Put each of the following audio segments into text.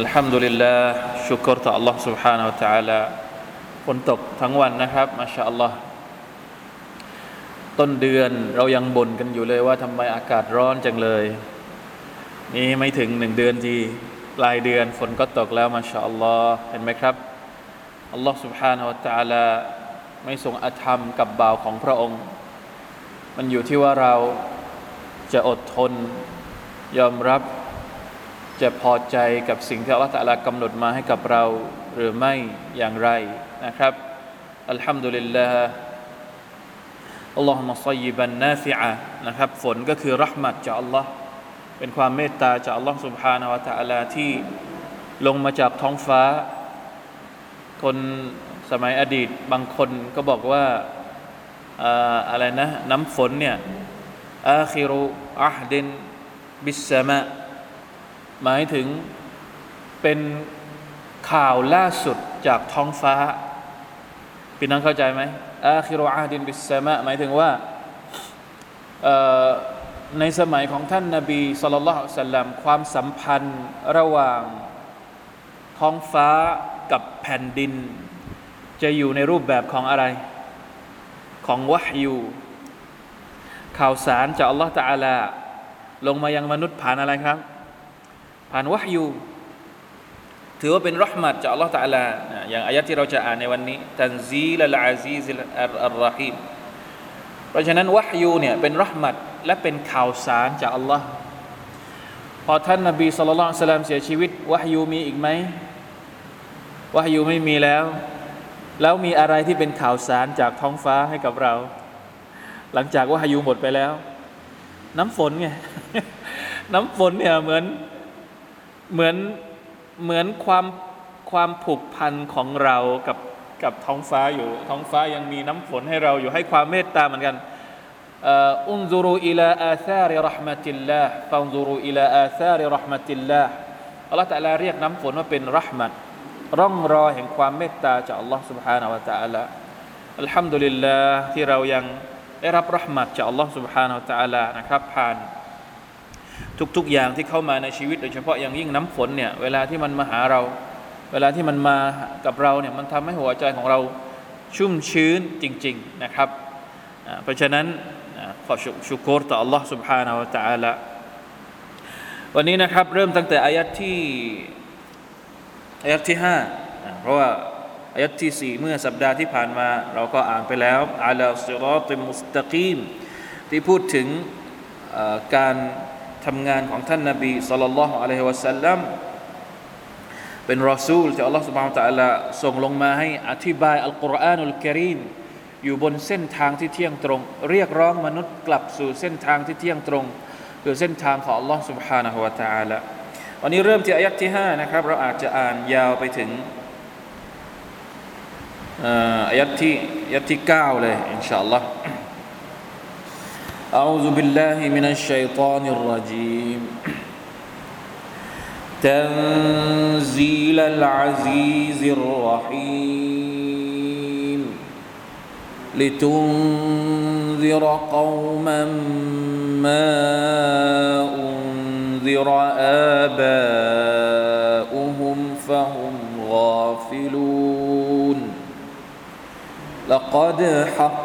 الحمد ล ل ล ه ชุกรต่อ Allah سبحانه และ تعالى ฝนตกทั้งวันนะครับมาชาอัลลอฮ์ต้นเดือนเรายังบ่นกันอยู่เลยว่าทำไมอากาศร้อนจังเลย นี่ไม่ถึงหนึ่งเดือนทีปลายเดือนฝนก็ตกแล้วมาชาอัลลอฮ์เห็นไหมครับอัลลอฮ์ سبحانه และ تعالى ไม่ทรงอธรรมกับบ่าวของพระองค์ มันอยู่ที่ว่าเราจะอดทนยอมรับ จะพอใจกับสิ่งที่อัลลอฮฺกำหนดมาให้กับเราหรือไม่อย่างไรนะครับอัลฮัมดุลิลลาห์อัลลอฮฺมะซยิบันนาฟิอะนะครับฝนก็คือรัหมัดจากอัลลอฮ์เป็นความเมตตาจากอัลลอฮ์สุบฮานาวะตะลาที่ลงมาจากท้องฟ้า คนสมัยอดีตบางคนก็บอกว่าอะไรนะ น้ำฝนเนี่ยอาคิรุอัฮดินบิสมะ หมายถึงเป็นข่าวล่าสุดจากท้องฟ้าพี่น้องเข้าใจไหมอาคิรุอาดินบิสมะหมายถึงว่าในสมัยของท่านนาบีสุลต่านสัลลัมความสัมพันธ์ระหว่างท้องฟ้ากับแผ่นดิน จะอยู่ในรูปแบบของอะไร ของวะฮยูข่าวสารจากอัลลอฮฺ تعالى ลงมายังมนุษย์ผ่านอะไรครับ ผ่านวะฮยูถือว่าเป็นรหมัดจากอัลลอฮฺ تعالى อย่างอายะที่เราจะอ่านในวันนี้تنزيل العزيز الرحيمเพราะฉะนั้นวะฮยูเนี่ยเป็นรหมัดและเป็นข่าวสารจากอัลลอฮ์พอท่านนบีสุลต่านสลามเสียชีวิตวะฮยูมีอีกไหมวะฮยูไม่มีแล้ว แล้วมีอะไรที่เป็นข่าวสารจากท้องฟ้าให้กับเรา หลังจากวะฮยูหมดไปแล้ว น้ำฝนไงน้ำฝนเนี่ยเหมือน เหมือนเหมือนความความผูกพันของเรากับกับท้องฟ้าอยู่ ท้องฟ้ายังมีน้ำฝนให้เราอยู่ให้ความเมตตาเหมือนกันอุนซูรูอิลาอาซาริรหมติลลาห์ฟันซูรูอิลาอาซาริรหมติลลาห์อัลลอฮฺตะลาเรียกน้ำฝนว่าเป็นรหมัดร่องรอยแห่งความเมตตาจากอัลลอฮฺ سبحانه และ تعالى อัลฮัมดุลิลลาห์ที่เรายังได้รับรหมัดจากอัลลอฮฺ سبحانه และ تعالى นะครับผ่าน ทุกๆอย่างที่เข้ามาในชีวิตโดยเฉพาะอย่างยิ่งน้ำฝนเนี่ยเวลาที่มันมาหาเรา เวลาที่มันมากับเราเนี่ยมันทำให้หัวใจของเราชุ่มชื้นจริง ๆนะครับเพราะฉะนั้นขอชุกรต่อ Allah سبحانه และ تعالى วันนี้นะครับเริ่มตั้งแต่อายัดที่อายัดที่ห้าเพราะว่าอายัดที่สี่เมื่อสัปดาห์ที่ผ่านมา เราก็อ่านไปแล้วอัลลอฮฺสิรอติมุสตะกีมที่พูดถึงการ ทำงานของท่านนาบีสุลต่านละฮ์อะลัยฮิวะสัลลัมเป็นรอซูลที่อัลลอฮ์สุบฮานตะอัลาส่งลงมาให้อธิบายอัลกุรอานุลกิริมอยู่บนเส้นทางที่เที่ยงตรง เรียกร้องมนุษย์กลับสู่เส้นทางที่เที่ยงตรง คือเส้นทางของอัลลอฮ์สุบฮานะฮุวาตาละวันนี้เริ่มที่อายัดที่5นะครับเราอาจจะอ่านยาวไปถึงอายัดที่อายัดที่ 9 เลยอินชาอัลลอฮ์ أعوذ بالله من الشيطان الرجيم. تنزيل العزيز الرحيم. لتنذر قوما ما أنذر آباؤهم فهم غافلون. لقد حق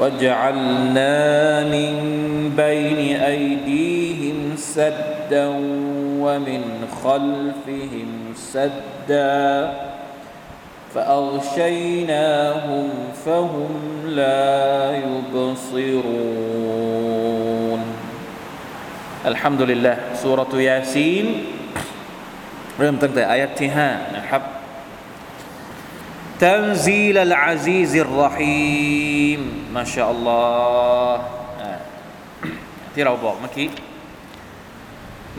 وجعلنا من بين أيديهم سدا ومن خلفهم سدا فأغشيناهم فهم لا يبصرون الحمد لله سورة ياسين เริ่มตั้งแต่อายะที่ห้านะครับ تنزيل العزيز الرحيم ما شاء الله อ่าที่เราบอกเมื่อกี้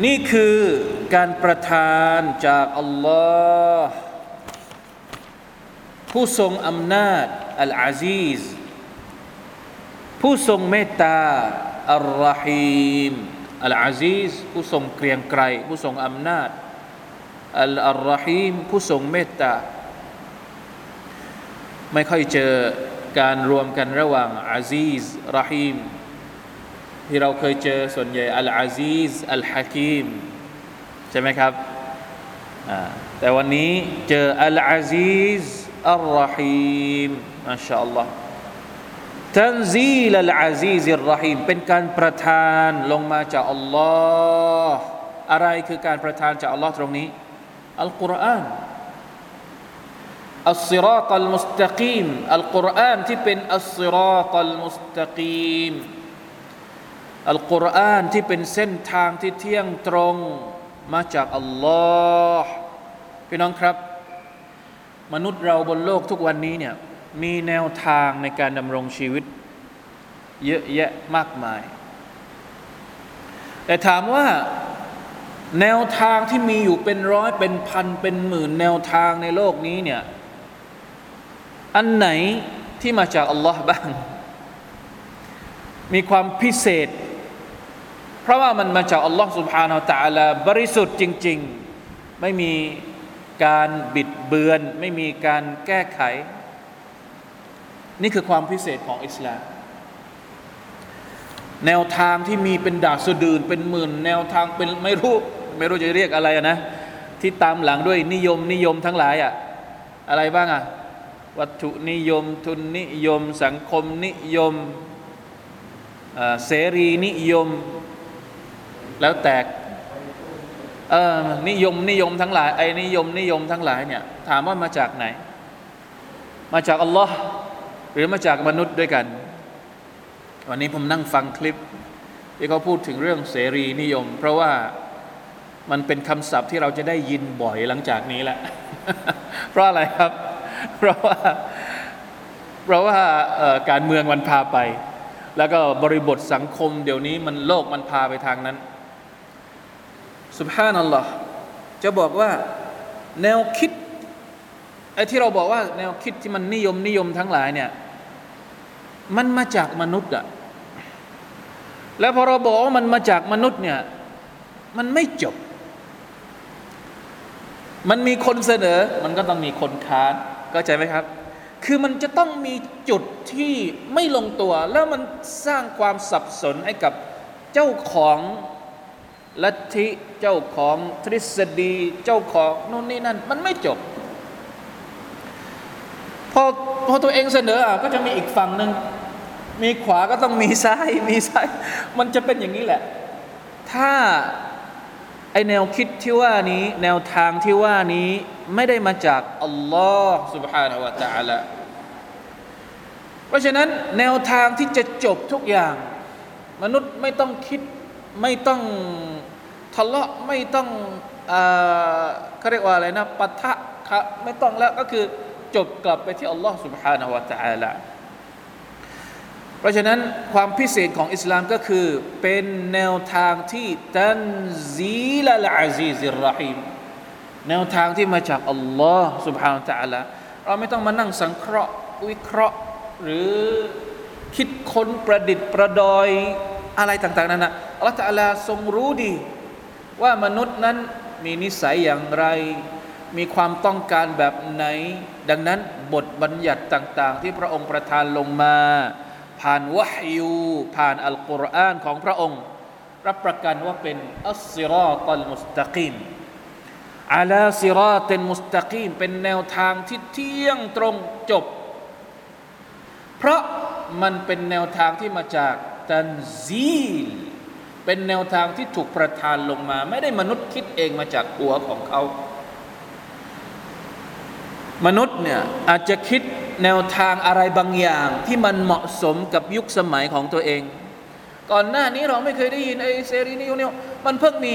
นี่คือการประทานจากอัลลอฮ์ผู้ทรงอำนาจอัลอาซีซผู้ทรงเมตตาอัลรหีมอัลอาซีซผู้ทรงเกรียงไกรผู้ทรงอำนาจอัลอัลรหีมผู้ทรงเมตตา ไม่ค่อยเจอการรวมกันระหว่างอาซีซรหีมที่เราเคยเจอส่วนใหญ่อัลอาซีซอัลฮะกีมใช่ไหมครับแต่วันนี้เจออัลอาซีซอัลรหีมมาชาอัลลอฮ์ตันซีลอัลอาซีซอัลรหีมเป็นการประทานลงมาจากอัลลอฮ์อะไรคือการประทานจากอัลลอฮ์ตรงนี้อัลกุรอาน อัลซิราตัลมุสตะกีมอัลกุรอานที่เป็นอัลซิราตัลมุสตะกีมอัลกุรอานที่เป็นเส้นทางที่เที่ยงตรงมาจากอัลลอฮ์พี่น้องครับ มนุษย์เราบนโลกทุกวันนี้เนี่ยมีแนวทางในการดำรงชีวิต เยอะแยะมากมาย แต่ถามว่าแนวทางที่มีอยู่เป็นร้อยเป็นพันเป็นหมื่นแนวทางในโลกนี้เนี่ย อันไหนที่มาจากอัลลอฮ์บ้าง มีความพิเศษ เพราะว่ามันมาจากอัลลอฮ์ سبحانه และ تعالى บริสุทธิ์จริง ๆ ไม่มีการบิดเบือน ไม่มีการแก้ไข นี่คือความพิเศษของอิสลาม แนวทางที่มีเป็นดาสดืนเป็นหมื่น แนวทางเป็นไม่รู้ ไม่รู้จะเรียกอะไรนะ ที่ตามหลังด้วยนิยมนิยมทั้งหลายอะอะไรบ้างอะ วัตถุนิยม ทุนนิยม สังคมนิยมเสรีนิยม แล้วแตกนิยมนิยมทั้งหลายไอ้นิยมนิยมทั้งหลายเนี่ยถามว่ามาจากไหน มาจากอัลลอฮ์หรือมาจากมนุษย์ด้วยกัน วันนี้ผมนั่งฟังคลิปที่เขาพูดถึงเรื่องเสรีนิยม เพราะว่ามันเป็นคำศัพท์ที่เราจะได้ยินบ่อยหลังจากนี้แหละ เพราะอะไรครับ เพราะว่าเพราะว่าการเมืองมันพาไป แล้วก็บริบทสังคม เดี๋ยวนี้มันโลกมันพาไปทางนั้นสุบฮานัลลอฮ์จะบอกว่าแนวคิดไอ้ที่เราบอกว่าแนวคิดที่มันนิยมนิยมทั้งหลายเนี่ยมันมาจากมนุษย์อะแล้วพอเราบอกว่ามันมาจากมนุษย์เนี่ยมันไม่จบ มันมีคนเสนอ มันก็ต้องมีคนค้าน เข้าใจไหมครับ คือมันจะต้องมีจุดที่ไม่ลงตัว แล้วมันสร้างความสับสนให้กับเจ้าของลัทธิเจ้าของทฤษฎีเจ้าของโน่นนี่นั่น มันไม่จบ พอพอตัวเองเสนออะก็จะมีอีกฝั่งหนึ่งมีขวาก็ต้องมีซ้ายมีซ้าย มันจะเป็นอย่างนี้แหละ ถ้า ไอแนวคิดที่ว่านี้ แนวทางที่ว่านี้ไม่ได้มาจากอัลลอฮ์ سبحانه และ تعالى เพราะฉะนั้นแนวทางที่จะจบทุกอย่าง มนุษย์ไม่ต้องคิดไม่ต้องทะเลาะไม่ต้องเขาเรียกว่าอะไรนะปะทะครับไม่ต้องแล้วก็คือจบกลับไปที่อัลลอฮ์ سبحانه และ تعالى เพราะฉะนั้นความพิเศษของอิสลามก็คือเป็นแนวทางที่ตันซีลลอาซีซิรรหีมแนวทางที่มาจากอัลลอฮ์ سبحانه และ تعالى เราไม่ต้องมานั่งสังเคราะห์วิเคราะห์ หรือคิดค้นประดิษฐ์ประดอยอะไรต่างๆนั้นนะอัลลอฮฺตะลาทรงรู้ดี ว่ามนุษย์นั้นมีนิสัยอย่างไร มีความต้องการแบบไหน ดังนั้นบทบัญญัติต่าง ๆ ที่พระองค์ประทานลงมา ผ่านวะฮยูผ่านอัลกุรอานของพระองค์ รับประกันว่าเป็นอัสซิรอตัลมุสตะกีมอาลาซิรอตัลมุสตะกีมเป็นแนวทางที่เที่ยงตรงจบ เพราะมันเป็นแนวทางที่มาจากตันซีล เป็นแนวทางที่ถูกประทานลงมา ไม่ได้มนุษย์คิดเองมาจากหัวของเขา มนุษย์เนี่ยอาจจะคิดแนวทางอะไรบางอย่าง ที่มันเหมาะสมกับยุคสมัยของตัวเอง ก่อนหน้านี้เราไม่เคยได้ยินไอ้เสรีนิยมเนี่ยมันเพิ่งมี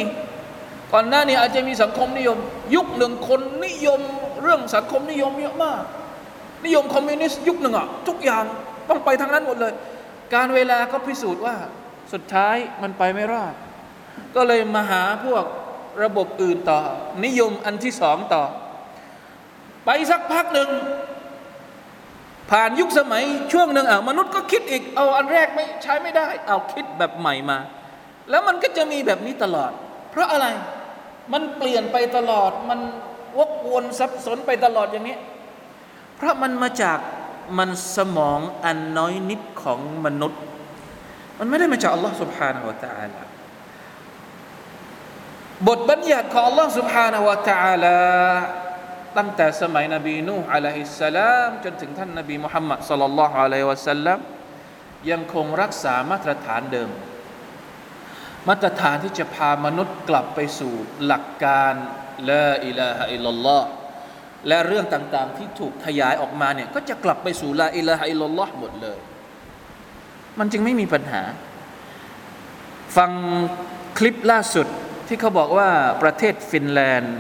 ก่อนหน้านี้อาจจะมีสังคมนิยม ยุคหนึ่งคนนิยมเรื่องสังคมนิยมเยอะมาก นิยมคอมมิวนิสต์ยุคหนึ่งอะทุกอย่างต้องไปทางนั้นหมดเลย การเวลาก็พิสูจน์ว่าสุดท้ายมันไปไม่รอด ก็เลยมาหาพวกระบบอื่นต่อ นิยมอันที่สองต่อ ไปสักพักหนึ่ง ผ่านยุคสมัยช่วงหนึ่งอ่ะมนุษย์ก็คิดอีก เอาอันแรกไม่ใช้ไม่ได้ เอาคิดแบบใหม่มา แล้วมันก็จะมีแบบนี้ตลอด เพราะอะไร มันเปลี่ยนไปตลอด มันวกวนซับสนไปตลอดอย่างนี้ เพราะมันมาจากมันสมองอันน้อยนิดของมนุษย์ มันไม่ได้มาจากอัลลอฮ์ سبحانه และ تعالى บทบัญญัติของอัลลอฮ์ سبحانه และ تعالى ตั้งแต่สมัยนบีนูฮ์อะลัยฮิสสลาม จนถึงท่านนบีมุฮัมมัดสัลลัลลอฮุอะลัยฮิวะสัลลัมยังคงรักษามาตรฐานเดิม มาตรฐานที่จะพามนุษย์กลับไปสู่หลักการละอิลาฮะอิลลัลลอฮ์และเรื่องต่างๆ ที่ถูกขยายออกมาเนี่ยก็จะกลับไปสู่ละอิลาฮะอิลลัลลอฮ์หมดเลย มันจึงไม่มีปัญหา ฟังคลิปล่าสุดที่เขาบอกว่าประเทศฟินแลนด์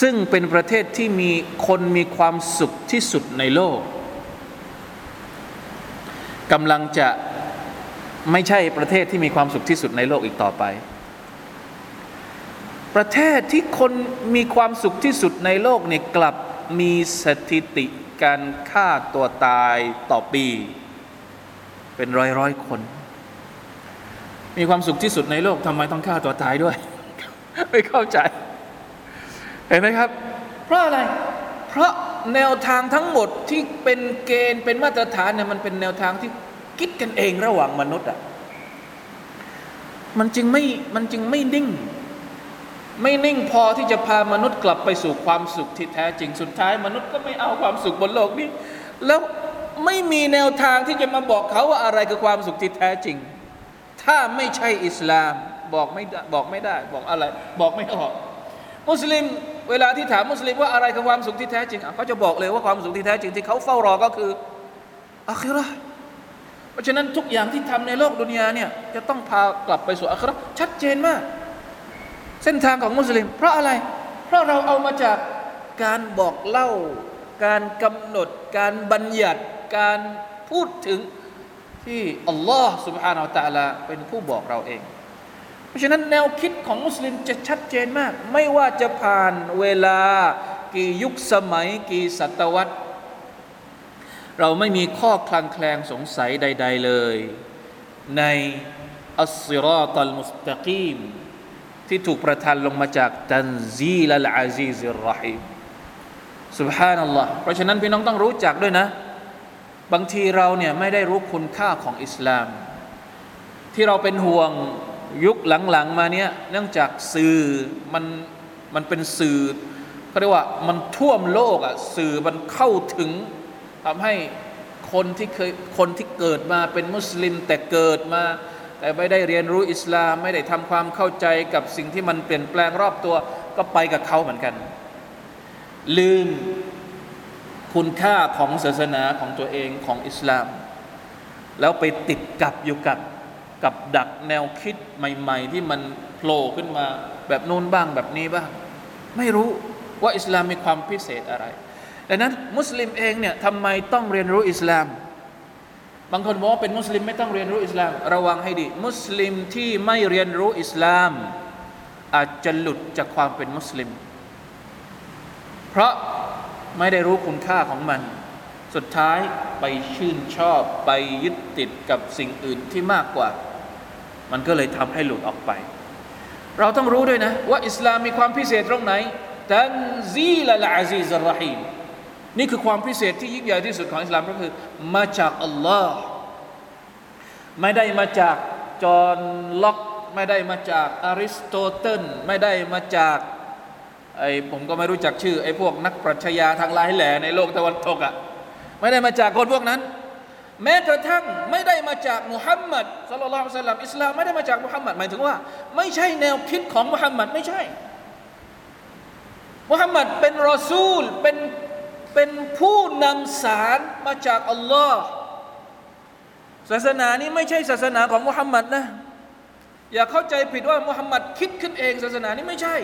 ซึ่งเป็นประเทศที่มีคนมีความสุขที่สุดในโลกกำลังจะไม่ใช่ประเทศที่มีความสุขที่สุดในโลกอีกต่อไป ประเทศที่คนมีความสุขที่สุดในโลกเนี่ยกลับมีสถิติการฆ่าตัวตายต่อปี เป็นร้อยร้อยคน มีความสุขที่สุดในโลกทำไมต้องฆ่าตัวตายด้วย ไม่เข้าใจ เห็นไหมครับ เพราะอะไร เพราะแนวทางทั้งหมดที่เป็นเกณฑ์เป็นมาตรฐานเนี่ยมันเป็นแนวทางที่คิดกันเองระหว่างมนุษย์อะมันจึงไม่มันจึงไม่นิ่ง ไม่นิ่งพอที่จะพามนุษย์กลับไปสู่ความสุขที่แท้จริงสุดท้าย มนุษย์ก็ไม่เอาความสุขบนโลกนี้ แล้วไม่มีแนวทางที่จะมาบอกเขาว่าอะไรคือความสุขที่แท้จริง ถ้าไม่ใช่อิสลามบอกไม่บอกไม่ได้ บอกอะไร บอกไม่ออก มุสลิม เวลาที่ถามมุสลิมว่าอะไรคือความสุขที่แท้จริงเขาจะบอกเลยว่าความสุขที่แท้จริงที่เขาเฝ้ารอก็คืออาคิเราะห์เพราะฉะนั้นทุกอย่างที่ทำในโลกดุนยาเนี่ยจะต้องพากลับไปสู่อาคิเราะห์ชัดเจนมาก เส้นทางของมุสลิม เพราะอะไร เพราะเราเอามาจากการบอกเล่า การกำหนด การบัญญัติ การพูดถึงที่อัลลอฮ์ سبحانه และ تعالى เป็นผู้บอกเราเอง เพ ราะฉะนั้นแนวคิดของมุสลิมจะชัดเจนมาก ไม่ว่าจะผ่านเวลากี่ยุคสมัยกี่ศตวรรษ เราไม่มีข้อคลางแคลงสงสัยใด ๆเลย ในอัสซิรอตัลมุสตะกีมที่ถูกประทานลงมาจากตันซีลลอาซีซิรรหิมสุบฮานัลลอฮ์เพราะฉะนั้นพี่น้องต้องรู้จักด้วยนะ บางทีเราเนี่ยไม่ได้รู้คุณค่าของอิสลาม ที่เราเป็นห่วง ยุคหลังๆมาเนี้ยเนื่องจากสื่อมันมันเป็นสื่อเขาเรียกว่ามันท่วมโลกอะสื่อมันเข้าถึงทำให้คนที่เคยคนที่เกิดมาเป็นมุสลิมแต่เกิดมา แต่ไม่ได้เรียนรู้อิสลามไม่ได้ทำความเข้าใจกับสิ่งที่มันเปลี่ยนแปลงรอบตัวก็ไปกับเขาเหมือนกัน ลืมคุณค่าของศาสนาของตัวเองของอิสลาม แล้วไปติดกับอยู่กับ กับดักแนวคิดใหม่ ๆ ที่มันโผล่ขึ้นมาแบบโน้นบ้างแบบนี้บ้าง ไม่รู้ว่าอิสลามมีความพิเศษอะไรดังนั้นมุสลิมเองเนี่ยทำไมต้องเรียนรู้อิสลาม บางคนบอกว่าเป็นมุสลิมไม่ต้องเรียนรู้อิสลาม ระวังให้ดี มุสลิมที่ไม่เรียนรู้อิสลาม อาจจะหลุดจากความเป็นมุสลิม เพราะไม่ได้รู้คุณค่าของมัน สุดท้ายไปชื่นชอบไปยึดติดกับสิ่งอื่นที่มากกว่า มันก็เลยทำให้หลุดออกไป เราต้องรู้ด้วยนะ ว่าอิสลามมีความพิเศษตรงไหนตันซีลลอาซีซรหีมนี่คือความพิเศษที่ยิ่งใหญ่ที่สุดของอิสลามก็คือ มาจากอัลลอฮ์ไม่ได้มาจากจอห์นล็อกไม่ได้มาจากอริสโตเติลไม่ได้มาจากไอ้ผมก็ไม่รู้จักชื่อไอ้พวกนักปรัชญาทางลายแหล่ในโลกตะวันตกอะ่ะไม่ได้มาจากคนพวกนั้น แม้กระทั่งไม่ได้มาจากมุฮัมมัดสัลลัลลอฮุอะลัยฮิวะสัลลัมอิสลามไม่ได้มาจากมุฮัมมัดหมายถึงว่า ไม่ใช่แนวคิดของมุฮัมมัดไม่ใช่มุฮัมมัดเป็นรอซูลเป็นเป็นผู้นำสารมาจากอัลลอฮ์ศาสนานี้ไม่ใช่ศาสนาของมุฮัมมัดนะอย่าเข้าใจผิดว่ามุฮัมมัดคิดขึ้นเอง ศาสนานี้ไม่ใช่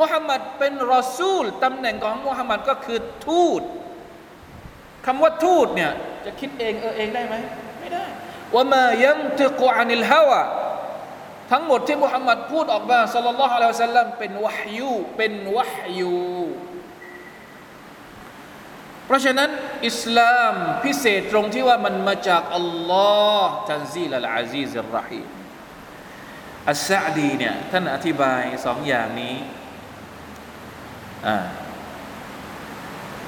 มุฮัมมัดเป็นรอซูลตำแหน่งของมุฮัมมัดก็คือทูต คำว่าทูตเนี่ยจะคิดเองเออเองได้ไหมไม่ได้ว่ามายันติกุอานิลฮาวะทั้งหมดที่มุฮัมมัดพูดออกมาสัลลัลลอฮุอะลัยฮิวะสัลลัมเป็นวะฮยูเป็นวะฮยูเพราะฉะนั้น อิสลามพิเศษตรงที่ว่ามันมาจากอัลลอฮ์ตันซีลัลอาซีซอัลรหีมอัสซาดีเนี่ยท่านอธิบายสองอย่างนี้อ่า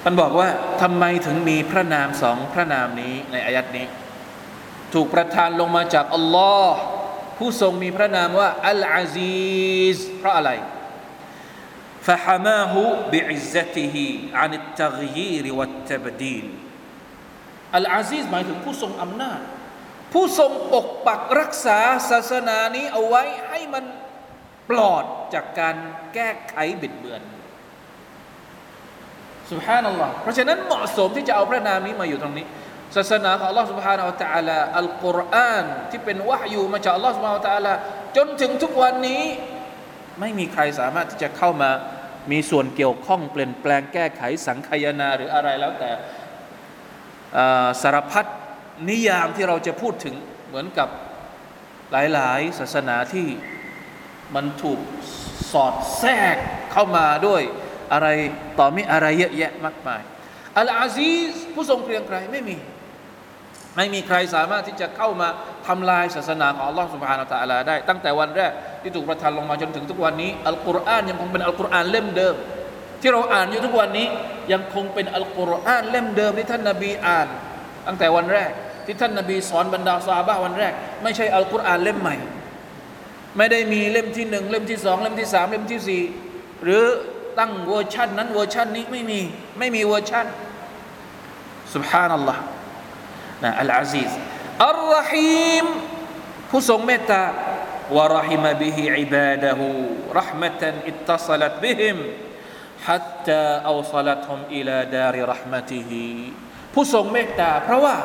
ท่านบอกว่าทำไมถึงมีพระนามสองพระนามนี้ในอายัดนี้ ถูกประทานลงมาจากอัลลอฮ์ผู้ทรงมีพระนามว่าอัลอาซีซเพราะอะไร فحماه بعزته عن التغيير والتبديل อัลอาซีซหมายถึงผู้ทรงอำนาจ ผู้ทรงปกปักรักษาศาสนานี้เอาไว้ให้มันปลอดจากการแก้ไขบิดเบือน สุบฮานัลลอฮ์เพราะฉะนั้นเหมาะสมที่จะเอาพระนามนี้มาอยู่ตรงนี้ ศาสนาของ Allah سبحانه และ تعالى อัลกุรอานที่เป็นวะฮยูมาจาก Allah سبحانه และ تعالى จนถึงทุกวันนี้ ไม่มีใครสามารถที่จะเข้ามามีส่วนเกี่ยวข้องเปลี่ยนแปลงแก้ไขสังคายนาหรืออะไรแล้วแต่สารพัดนิยามที่เราจะพูดถึงเหมือนกับหลายๆ ศาสนาที่มันถูกสอดแทรกเข้ามาด้วย อะไรต่อมีอะไรเยอะแยะมากมายอัลอาซีซผู้ทรงเกรียงไกรไม่มี ไม่มีใครสามารถที่จะเข้ามาทำลายศาสนาของอัลลอฮฺ سبحانه وتعالىได้ ตั้งแต่วันแรกที่ถูกประทานลงมาจนถึงทุกวันนี้อัลกุรอานยังคงเป็นอัลกุรอานเล่มเดิม ที่เราอ่านอยู่ทุกวันนี้ยังคงเป็นอัลกุรอานเล่มเดิมที่ท่านนบีอ่าน ตั้งแต่วันแรกที่ท่านนบีสอนบรรดาซอฮาบะวันแรก ไม่ใช่อัลกุรอานเล่มใหม่ ไม่ได้มีเล่มที่หนึ่งเล่มที่สองเล่มที่สามเล่มที่สี่หรือ ตั้งเวอร์ชันนั้นเวอร์ชันนี้ไม่มีไม่มีเวอร์ชัน سبحان الله นะอัลอาซีซอัลรหีมผู้ทรงเมตตาวะรหิมบิฮิอิบาดะฮูรหมะตันอิตตัศลัตบิฮิม حتى أوصلتهم إلى دار رحمته ผู้ทรงเมตตา เพราะว่า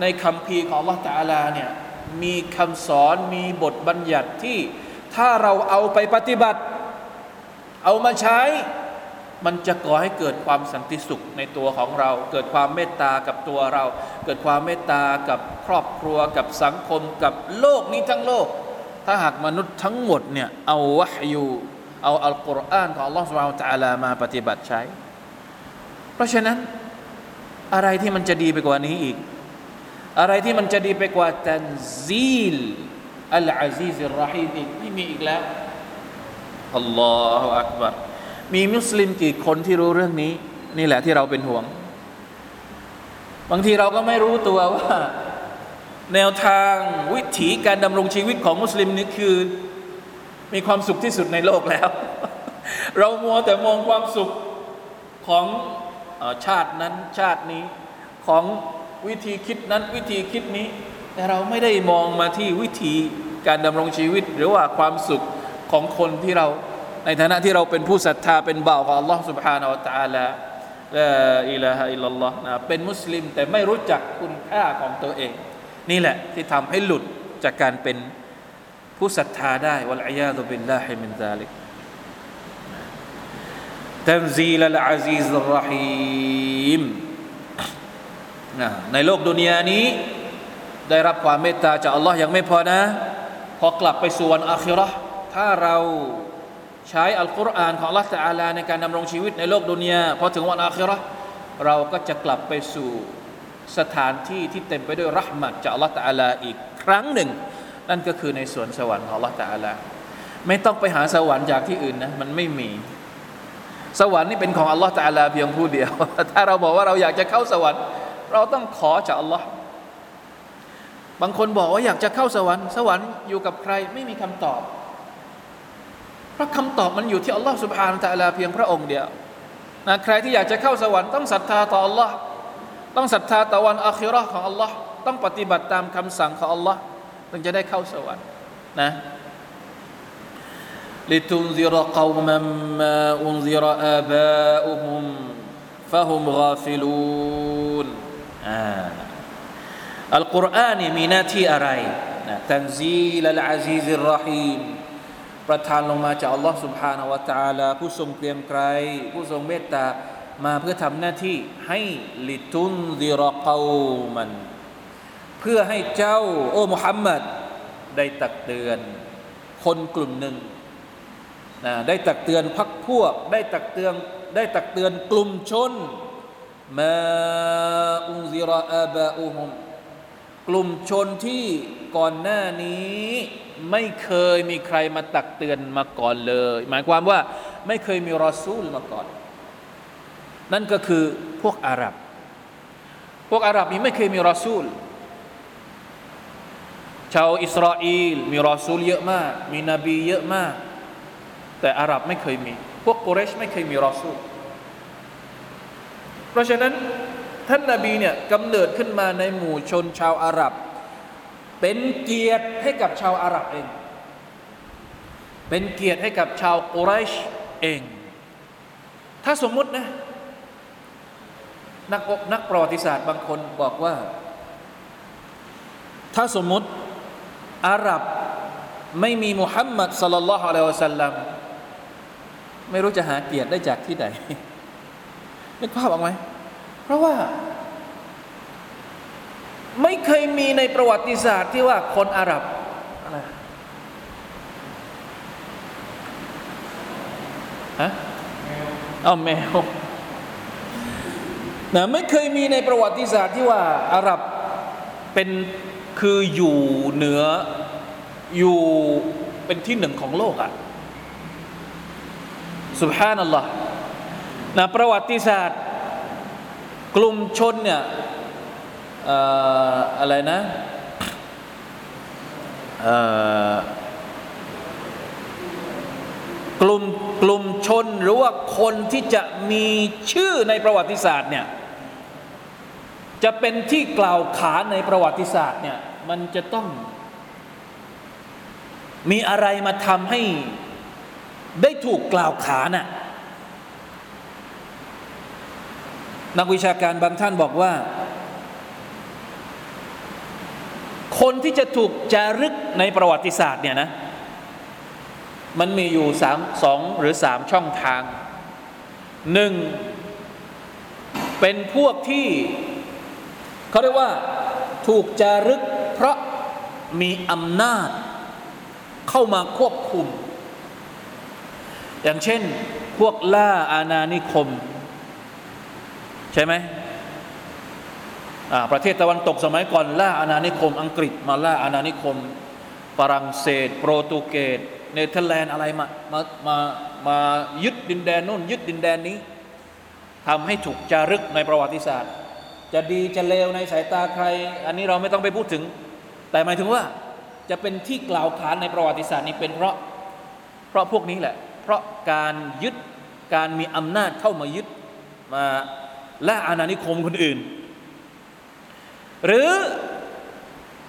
ในคำพีของ Allah Taala เนี่ยมีคำสอนมีบทบัญญัติที่ถ้าเราเอาไปปฏิบัติ เอามาใช้ มันจะก่อให้เกิดความสันติสุขในตัวของเรา เกิดความเมตตากับตัวเรา เกิดความเมตตากับครอบครัวกับสังคมกับโลกนี้ทั้งโลก ถ้าหากมนุษย์ทั้งหมดเนี่ยเอาวะฮยูเอาอัลกุรอานของอัลลอฮฺสุบไบร์ตะลามาปฏิบัติใช้ เพราะฉะนั้นอะไรที่มันจะดีไปกว่านี้อีก อะไรที่มันจะดีไปกว่าตันซีลอัลอาซีซิรรฮีมอีกไม่มีอีกแล้ว อัลลอฮฺอักบัรมีมุสลิมกี่คนที่รู้เรื่องนี้ นี่แหละที่เราเป็นห่วง บางทีเราก็ไม่รู้ตัวว่า แนวทางวิถีการดำรงชีวิตของมุสลิมนี่คือ มีความสุขที่สุดในโลกแล้ว เรามัวแต่มองความสุขของชาตินั้นชาตินี้ของวิธีคิดนั้นวิธีคิดนี้ แต่เราไม่ได้มองมาที่วิธีการดำรงชีวิต หรือว่าความสุข ของคนที่เราในฐานะที่เราเป็นผู้ศรัทธาเป็นบ่าวของ Allah سبحانه และ تعالى ละอิลาฮะอิลลัลลอฮ์นะเป็นมุสลิมแต่ไม่รู้จักคุณค่าของตัวเอง นี่แหละที่ทำให้หลุดจากการเป็นผู้ศรัทธาได้วัลอียาตุบิลลาฮิมินซาลิก تنزيل العزيز الرحيم ในโลกดุนยานี้ ได้รับความเมตตาจากอัลลอฮ์ยังไม่พอนะ พอกลับไปสู่วันอาคิรอ ถ้าเราใช้อัลกุรอานของ Allah ตาลาในการดำรงชีวิตในโลกดุนยาพอถึงวันอาคิรอเราก็จะกลับไปสู่สถานที่ที่เต็มไปด้วยรหมัดจาก Allah ตาลาอีกครั้งหนึ่ง นั่นก็คือในสวนสวรรค์ของ Allah ตาลาไม่ต้องไปหาสวรรค์จากที่อื่นนะมันไม่มี สวรรค์นี่เป็นของอัลลอฮฺตาลาเพียงผู้เดียว ถ้าเราบอกว่าเราอยากจะเข้าสวรรค์ เราต้องขอจากอัลลอฮ์บางคนบอกว่าอยากจะเข้าสวรรค์ สวรรค์อยู่กับใครไม่มีคำตอบ พราะคำตอบมันอยู่ที่อัลลอฮ์สุบฮานตะลาเพียงพระองค์เดียวนะใครที่อยากจะเข้าสวรรค์ต้องศรัทธาต่ออัลลอฮ์ต้องศรัทธาต่อวันอัคิรอของอัลลอฮ์ต้องปฏิบัติตามคำสั่งของอัลลอฮ์ถึงจะได้เข้าสวรรค์นะلتنذر قوما ما أنذر آباؤهم فهم غافلون อัลกุรอานมีหน้าที่อะไรนะتنزيل العزيز الرحيم ประทานลงมาจากอัลลอฮ์ سبحانه وتعالى ผู้ทรงเกรียงไกรผู้ทรงเมตตามาเพื่อทำหน้าที่ให้ لتنذرดิรอกามัน เพื่อให้เจ้า โอ้มุฮัมมัดได้ตักเตือน คนกลุ่มหนึ่งนะได้ตักเตือนพักพวก ได้ตักเตือนได้ตักเตือนกลุ่มชนมาอุซิรอาบะอุฮุม กลุ่มชนที่ก่อนหน้านี้ไม่เคยมีใครมาตักเตือนมาก่อนเลย หมายความว่าไม่เคยมีรอซูลมาก่อน นั่นก็คือพวกอาหรับ พวกอาหรับนี้ไม่เคยมีรอซูล ชาวอิสราเอลมีรอซูลเยอะมาก มีนบีเยอะมาก แต่อาหรับไม่เคยมี พวกกุเรชไม่เคยมีรอซูล เพราะฉะนั้น ท่านนาบีเนี่ยกำเนิดขึ้นมาในหมู่ชนชาวอาหรับ เป็นเกียรติให้กับชาวอาหรับเอง เป็นเกียรติให้กับชาวกุเรชเอง ถ้าสมมุตินะนักนักประวัติศาสตร์บางคนบอกว่า ถ้าสมมุติอาหรับไม่มีมุฮัมมัดสลลัลลอฮุอะลัยฮิวะสัลลัมไม่รู้จะหาเกียรติได้จากที่ไหนนึกภาพออกไหม ราะว่า ไม่เคยมีในประวัติศาสตร์ที่ว่าคนอาหรับอะฮะเอาแมวนะไม่เคยมีในประวัติศาสตร์ที่ว่าอาหรับเป็นคืออยู่เหนืออยู่เป็นที่หนึ่งของโลกอะ่ะสุบฮานัลลอฮ์นะประวัติศาสตร์ กลุ่มชนเนี่ยอะไรนะกลุ่มกลุ่มชนหรือว่าคนที่จะมีชื่อในประวัติศาสตร์เนี่ยจะเป็นที่กล่าวขานในประวัติศาสตร์เนี่ยมันจะต้อง มีอะไรมาทำให้ได้ถูกกล่าวขานน่ะ นักวิชาการบางท่านบอกว่า คนที่จะถูกจารึกในประวัติศาสตร์เนี่ยนะ มันมีอยู่สามสองหรือสามช่องทางหนึ่งเป็นพวกที่เขาเรียกว่าถูกจารึก เพราะมีอำนาจ เข้ามาควบคุม อย่างเช่นพวกล่าอาณานิคม ใช่ไหมประเทศตะวันตกสมัยก่อนล่าอาณานิคมอังกฤษมาล่าอาณานิคมฝรั่งเศส โปรตุเกสเนเธอร์แลนด์อะไรมามามามายึดดินแดนนู่นยึดดินแดนนี้ทำให้ถูกจารึกในประวัติศาสตร์ จะดีจะเลวในสายตาใคร อันนี้เราไม่ต้องไปพูดถึง แต่หมายถึงว่าจะเป็นที่กล่าวขานในประวัติศาสตร์นี้เป็นเพราะเพราะพวกนี้แหละ เพราะการยึดการมีอำนาจเข้ามายึดมา และอาณานิคมคนอื่น หรือ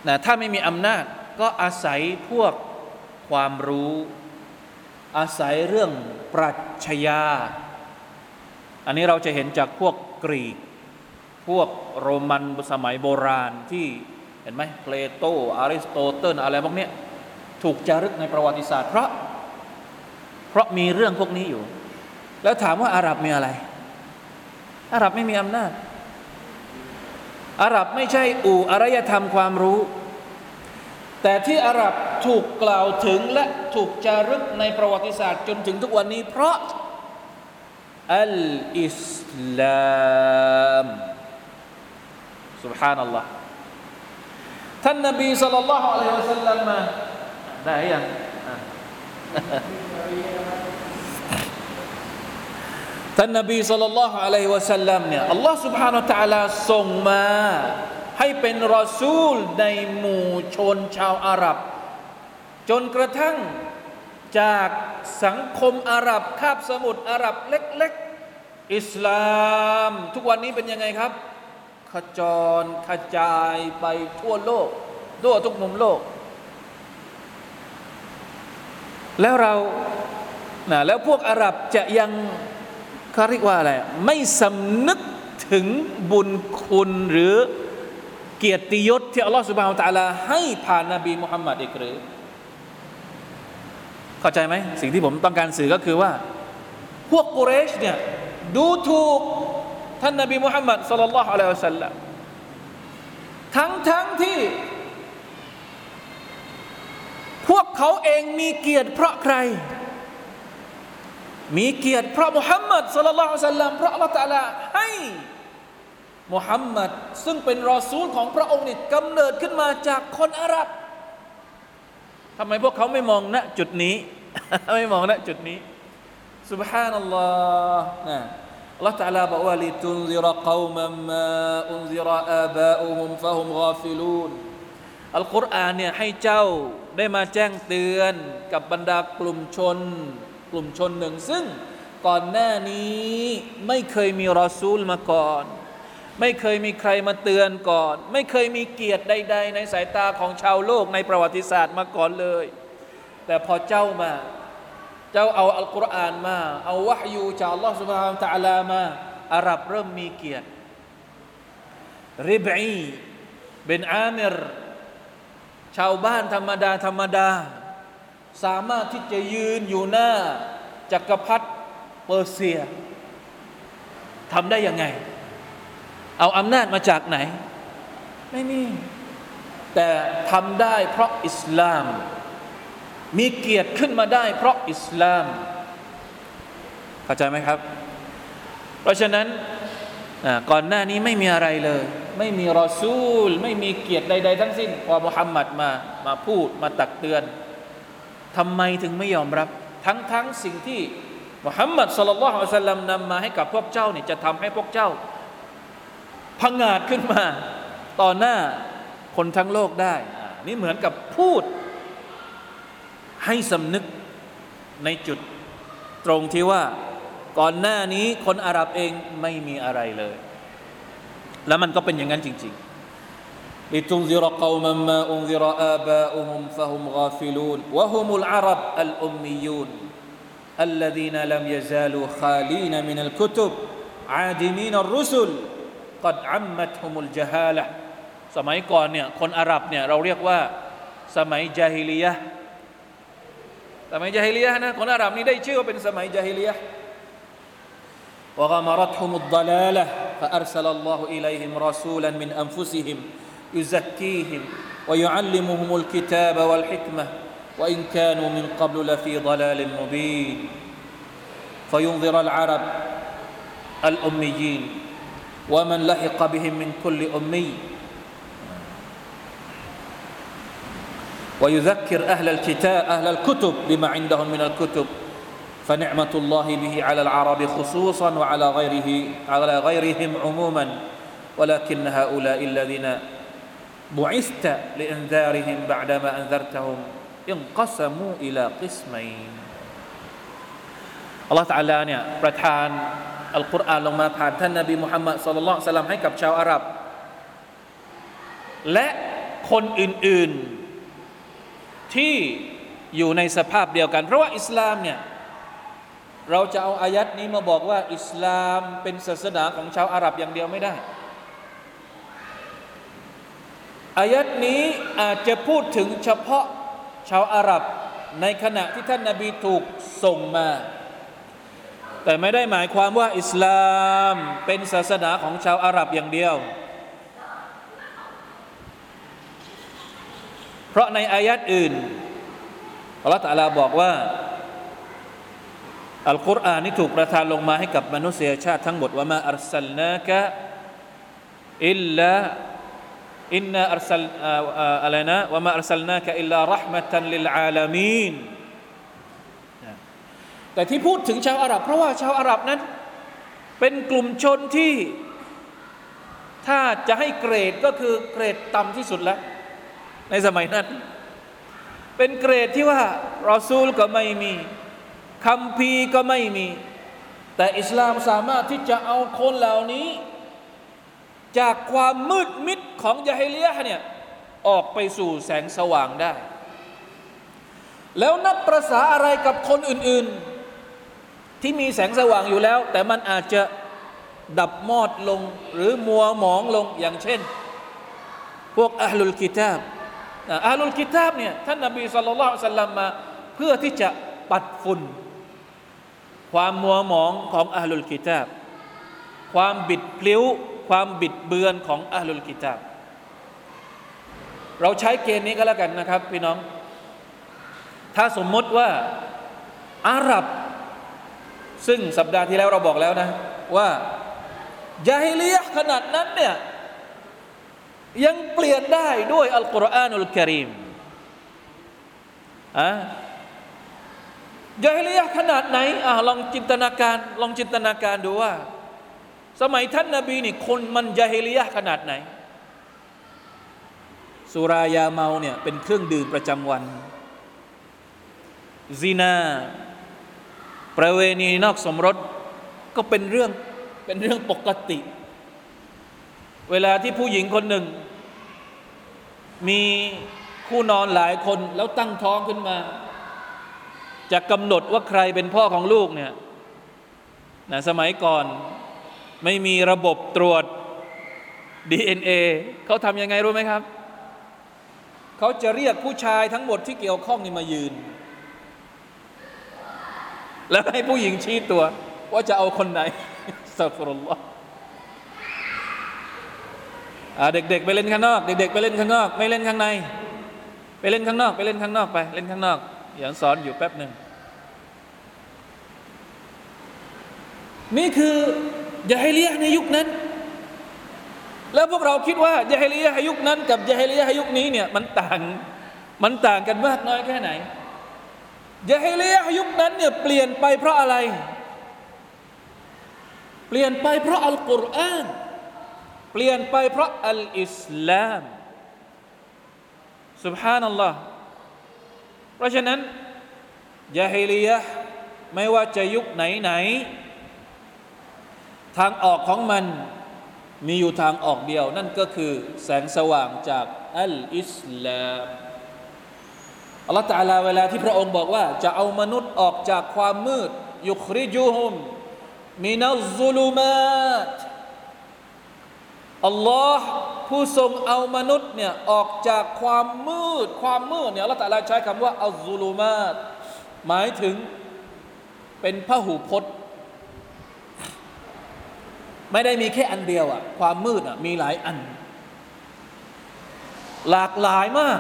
นะถ้าไม่มีอำนาจก็อาศัยพวกความรู้ อาศัยเรื่องปรัชญา อันนี้เราจะเห็นจากพวกกรีก พวกโรมันสมัยโบราณที่เห็นไหมเพลโตอาริสโตเติลอะไรพวกนี้ถูกจารึกในประวัติศาสตร์เพราะ เพราะมีเรื่องพวกนี้อยู่ แล้วถามว่าอาหรับมีอะไร อาหรับไม่มีอำนาจ อาหรับไม่ใช่อู่อารยธรรมความรู้ แต่ที่อาหรับถูกกล่าวถึงและถูกจารึกในประวัติศาสตร์ จนถึงทุกวันนี้ เพราะอัลอิสลาม سبحان الله ท่านนบีสัลลัลลอฮุอะลัยฮิวะสัลลัมมาได้ยัง ท่านนบีสุลต่านละฮ์อะลัยฮิวะสัลลัมเนี่ยอัลลอฮ์ سبحانه และ تعالى ส่งมา ให้เป็นรอซูลในหมู่ชนชาวอาหรับ จนกระทั่งจากสังคมอาหรับคาบสมุทรอาหรับเล็กๆ อิสลาม ทุกวันนี้เป็นยังไงครับ ขจรกระจายไปทั่วโลกทั่วทุกมุมโลก แล้วเรานะแล้วพวกอาหรับจะยัง เขาเรียกว่าอะไรไม่สำนึกถึงบุญคุณหรือเกียรติยศที่อัลลอฮฺสุบฮานตะลาให้ผ่านนบีมุฮัมมัดอีกหรือเข้าใจไหมสิ่งที่ผมต้องการสื่อก็คือว่า พวกกุเรชเนี่ยดูถูกท่านนบีมุฮัมมัดสุลลัลลอฮุอะลัยฮิวสัลลัมทั้งทั้งที่ พวกเขาเองมีเกียรติเพราะใคร มีเกียรติเพราะมุฮัมมัดสุลลัลสัลลัมพระอัลลอฮฺตะลาให้มุฮัมมัดซึ่งเป็นรอซูลของพระองค์นี่กำเนิดขึ้นมาจากคนอาหรับทำไมพวกเขาไม่มองณจุดนี้ ไม่มองณจุดนี้สุบฮานัลลอฮ์นะอัลลอฮฺตะลาบอกว่าลิตุนซิรกาวมัมมาอุนซิรอาบาอุฮุมฟะฮุมกาฟิลูนอัลกุรอานเนี่ยให้เจ้าได้มาแจ้งเตือนกับบรรดากลุ่มชน กลุ่มชนหนึ่ง ซึ่งก่อนหน้านี้ไม่เคยมีรอซูลมาก่อน ไม่เคยมีใครมาเตือนก่อน ไม่เคยมีเกียรติใด ๆ ในสายตาของชาวโลกในประวัติศาสตร์มาก่อนเลย แต่พอเจ้ามา เจ้าเอาอัลกุรอานมา เอาวะฮยูจากอัลลอฮฺสุบฮานตะลามาอาหรับเริ่มมีเกียรติริบอีเป็นอามิรชาวบ้านธรรมดาธรรมดา สามารถที่จะยืนอยู่หน้าจักรพรรดิเปอร์เซียทำได้ยังไง เอาอำนาจมาจากไหน ไม่มี แต่ทำได้เพราะอิสลาม มีเกียรติขึ้นมาได้ เพราะอิสลาม เข้าใจไหมครับ เพราะฉะนั้นก่อนหน้านี้ไม่มีอะไรเลย ไม่มีรอซูล ไม่มีเกียรติใด ๆ ทั้งสิ้นพอมุฮัมมัดมามาพูดมาตักเตือน ทำไมถึงไม่ยอมรับ ทั้งทั้งสิ่งที่มุฮัมมัดสุลลัลอฮุอะลัยฮิสลามนำมาให้กับพวกเจ้าเนี่ยจะทำให้พวกเจ้าพังงาดขึ้นมาต่อหน้าคนทั้งโลกได้ นี่เหมือนกับพูด ให้สำนึกในจุดตรงที่ว่าก่อนหน้านี้คนอาหรับเองไม่มีอะไรเลย แล้วมันก็เป็นอย่างนั้นจริง ๆ لتنذر قوما ما أنذر آباؤهم فهم غافلون وهم العرب الأميون الذين لم يزالوا خالين من الكتب عادمين الرسل قد عمتهم الجهالة สมัยก่อนเนี่ยคนอาหรับเนี่ยเราเรียกว่าสมัยจาฮิลียะสมัยจาฮิลียะนะคนอาหรับนี่ได้ชื่อว่าเป็นสมัยจาฮิลียะ وغمرتهم الضلالة فأرسل الله إليهم رسولا من أنفسهم يزكيهم ويعلمهم الكتاب والحكمة وإن كانوا من قبل لفي ضلال مبين. فينظر العرب الأميين ومن لحق بهم من كل أمي. ويذكر أهل الكتاب أهل الكتب بما عندهم من الكتب. فنعمة الله به على العرب خصوصا وعلى غيره على غيرهم عموما. ولكن هؤلاء الذين บุอิสตะลิอันซาริฮิมบะดามะอันซารตะฮุมอินกัสมูอิลากิสมัลลอฮฺตาลาเนี่ยประทานอัลกุรอานลงมาผ่านท่านนบีมุฮัมมัดสุลลัลละสลัมให้กับชาวอาหรับ และคนอื่นๆที่อยู่ในสภาพเดียวกัน เพราะว่าอิสลามเนี่ยเราจะเอาอายัดนี้มาบอกว่าอิสลามเป็นศาสนาของชาวอาหรับอย่างเดียวไม่ได้ อายัดนี้อาจจะพูดถึงเฉพาะชาวอาหรับในขณะที่ท่านนาบีถูกส่งมา แต่ไม่ได้หมายความว่าอิสลามเป็นศาสนาของชาวอาหรับอย่างเดียว เพราะในอายัดอื่นอัลลอฮฺตะลาบอกว่า อัลกุรอานนี่ถูกประทานลงมาให้กับมนุษยชาติทั้งหมดว่ามาอัลสลนากะอิลลา อินนาอัลสลอะไรนะว่ามาอัลสลนากะอิลลารหมะตันลิลอาลามีนแต่ที่พูดถึงชาวอาหรับ เพราะว่าชาวอาหรับนั้น เป็นกลุ่มชนที่ ถ้าจะให้เกรดก็คือเกรดต่ำที่สุดแล้ว ในสมัยนั้น เป็นเกรดที่ว่ารอซูลก็ไม่มีคำพีก็ไม่มี แต่อิสลามสามารถที่จะเอาคนเหล่านี้ จากความมืดมิดของยาฮิเลียเนี่ยออกไปสู่แสงสว่างได้ แล้วนับประษาอะไรกับคนอื่นๆ ที่มีแสงสว่างอยู่แล้ว แต่มันอาจจะดับมอดลงหรือมัวหมองลงอย่างเช่น พวกอัลลุลกิตาบอัลลุลกิตาบเนี่ยท่านนบีสุลต่านสัลลัมมาเพื่อที่จะปัดฝุ่น ความมัวหมองของอัลลุลกิตาบความบิดพลิ้ว ความบิดเบือนของอัลลุลกิตาบเราใช้เกณฑ์นี้ก็แล้วกันนะครับ พี่น้อง ถ้าสมมติว่าอาหรับ ซึ่งสัปดาห์ที่แล้วเราบอกแล้วนะ ว่ายาฮิลียขนาดนั้นเนี่ยยังเปลี่ยนได้ด้วยอัลกุรอานุลกิริมอะยาฮิลียขนาดไหนอะลองจินตนาการ ลองจินตนาการดูว่า สมัยท่านนาบีนี่คนมันยาฮิลียขนาดไหน สุรายาเมาเนี่ยเป็นเครื่องดื่มประจำวันซีนา ประเวณีนอกสมรสก็เป็นเรื่องเป็นเรื่องปกติ เวลาที่ผู้หญิงคนหนึ่ง มีคู่นอนหลายคนแล้วตั้งท้องขึ้นมา จะกำหนดว่าใครเป็นพ่อของลูกเนี่ยนะสมัยก่อน ไม่มีระบบตรวจ DNA เขาทำยังไงรู้ไหมครับเขาจะเรียกผู้ชายทั้งหมดที่เกี่ยวข้องนี่มายืน แล้วให้ผู้หญิงชี้ตัว ว่าจะเอาคนไหนสัฟรุลลอฮ์เด็กๆไปเล่นข้างนอก เด็กๆไปเล่นข้างนอก ไม่เล่นข้างใน ไปเล่นข้างนอกไปเล่นข้างนอกไป เล่นข้างนอกอย่างสอนอยู่แป๊บหนึ่งนี่คือ ยาฮิเลียในยุคนั้น แล้วพวกเราคิดว่ายาฮิเลียยุคนั้น กับยาฮิเลียยุคนี้เนี่ยมันต่าง มันต่างกันมากน้อยแค่ไหนยาฮิเลียยุคนั้นเนี่ยเปลี่ยนไปเพราะอะไร เปลี่ยนไปเพราะอัลกุรอานเปลี่ยนไปเพราะอัลอิสลาม سبحان อัลลอฮ์เพราะฉะนั้นยาฮิลียะไม่ว่าจะยุคไหนไหน ทางออกของมันมีอยู่ทางออกเดียว นั่นก็คือแสงสว่างจากอัลอิสลามอัลลอฮฺตาลาเวลาที่พระองค์บอกว่า จะเอามนุษย์ออกจากความมืด ยุคริจูฮุมมินัลซุลุมาตอัลลอฮ์ผู้ทรงเอามนุษย์เนี่ยออกจากความมืด ความมืดเนี่ยอัลลอฮฺตาลาใช้คำว่าอัลซุลุมาตหมายถึงเป็นพหูพจน์ ไม่ได้มีแค่อันเดียวอะความมืดอะมีหลายอัน หลากหลายมาก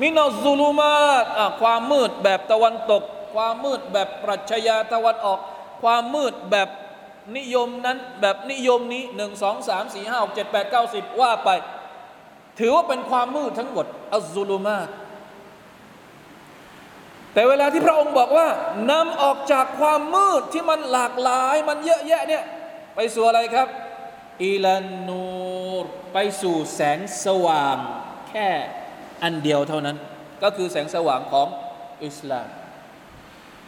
มินาซูลูมาตความมืดแบบตะวันตก ความมืดแบบปรัชญาตะวันออก ความมืดแบบนิยมนั้นแบบนิยมนี้หนึ่งสองสามสี่ห้าหกเจ็ดแปดเก้าสิบว่าไป ถือว่าเป็นความมืดทั้งหมดอัซูลูมาตแต่เวลาที่พระองค์บอกว่า นำออกจากความมืดที่มันหลากหลายมันเยอะแยะเนี่ย ไปสู่อะไรครับอิลันนูรไปสู่แสงสว่างแค่อันเดียวเท่านั้น ก็คือแสงสว่างของอิสลาม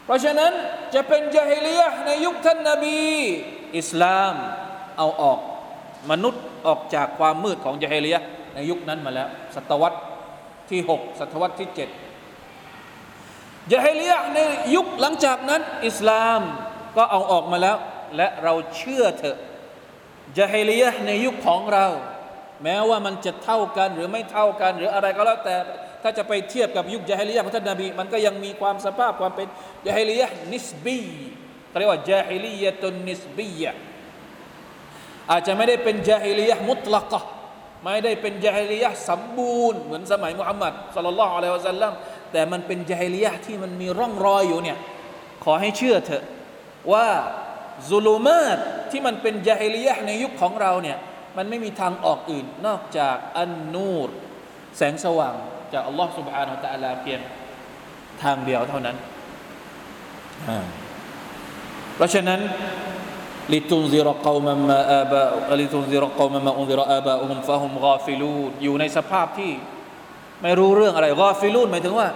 เพราะฉะนั้นจะเป็นยาฮิลียในยุคท่านนาบี อิสลามเอาออกมนุษย์ออกจากความมืดของยาฮิลียในยุคนั้นมาแล้ว ศตวรรษที่ 6 ศตวรรษที่ 7ยาฮิลียในยุคหลังจากนั้น อิสลามก็เอาออกมาแล้ว และเราเชื่อเถอะยาฮิลียะในยุคของเรา แม้ว่ามันจะเท่ากันหรือไม่เท่ากัน หรืออะไรก็แล้วแต่ถ้าจะไปเทียบกับยุคยาฮิลียะของท่านนบีมันก็ยังมีความสภาพความเป็นยาฮิลียะ نسبي เรียกว่า جاهلية نسبية อาจจะไม่ได้เป็นجاهلية مطلقة ไม่ได้เป็นยาฮิลียะสมบูรณ์เหมือนสมัยมุฮัมมัด صلى الله عليه وسلم แต่มันเป็นยาฮิลียะที่มันมีร่องรอยอยู่เนี่ยขอให้เชื่อเถอะว่า ซุลูมาตที่มันเป็นยาฮิลียะในยุคของเราเนี่ยมันไม่มีทางออกอื่น นอกจากอันนูร แสงสว่างจากอัลลอฮ์ سبحانه และ تعالى เพียงทางเดียวเท่านั้น เพราะฉะนั้น لتنذر قوما ما آباء لتنذر قوما ما أنذر آباؤهم فهم غافلون อยู่ในสภาพที่ไม่รู้เรื่องอะไรกอฟิลูนหมายถึงว่า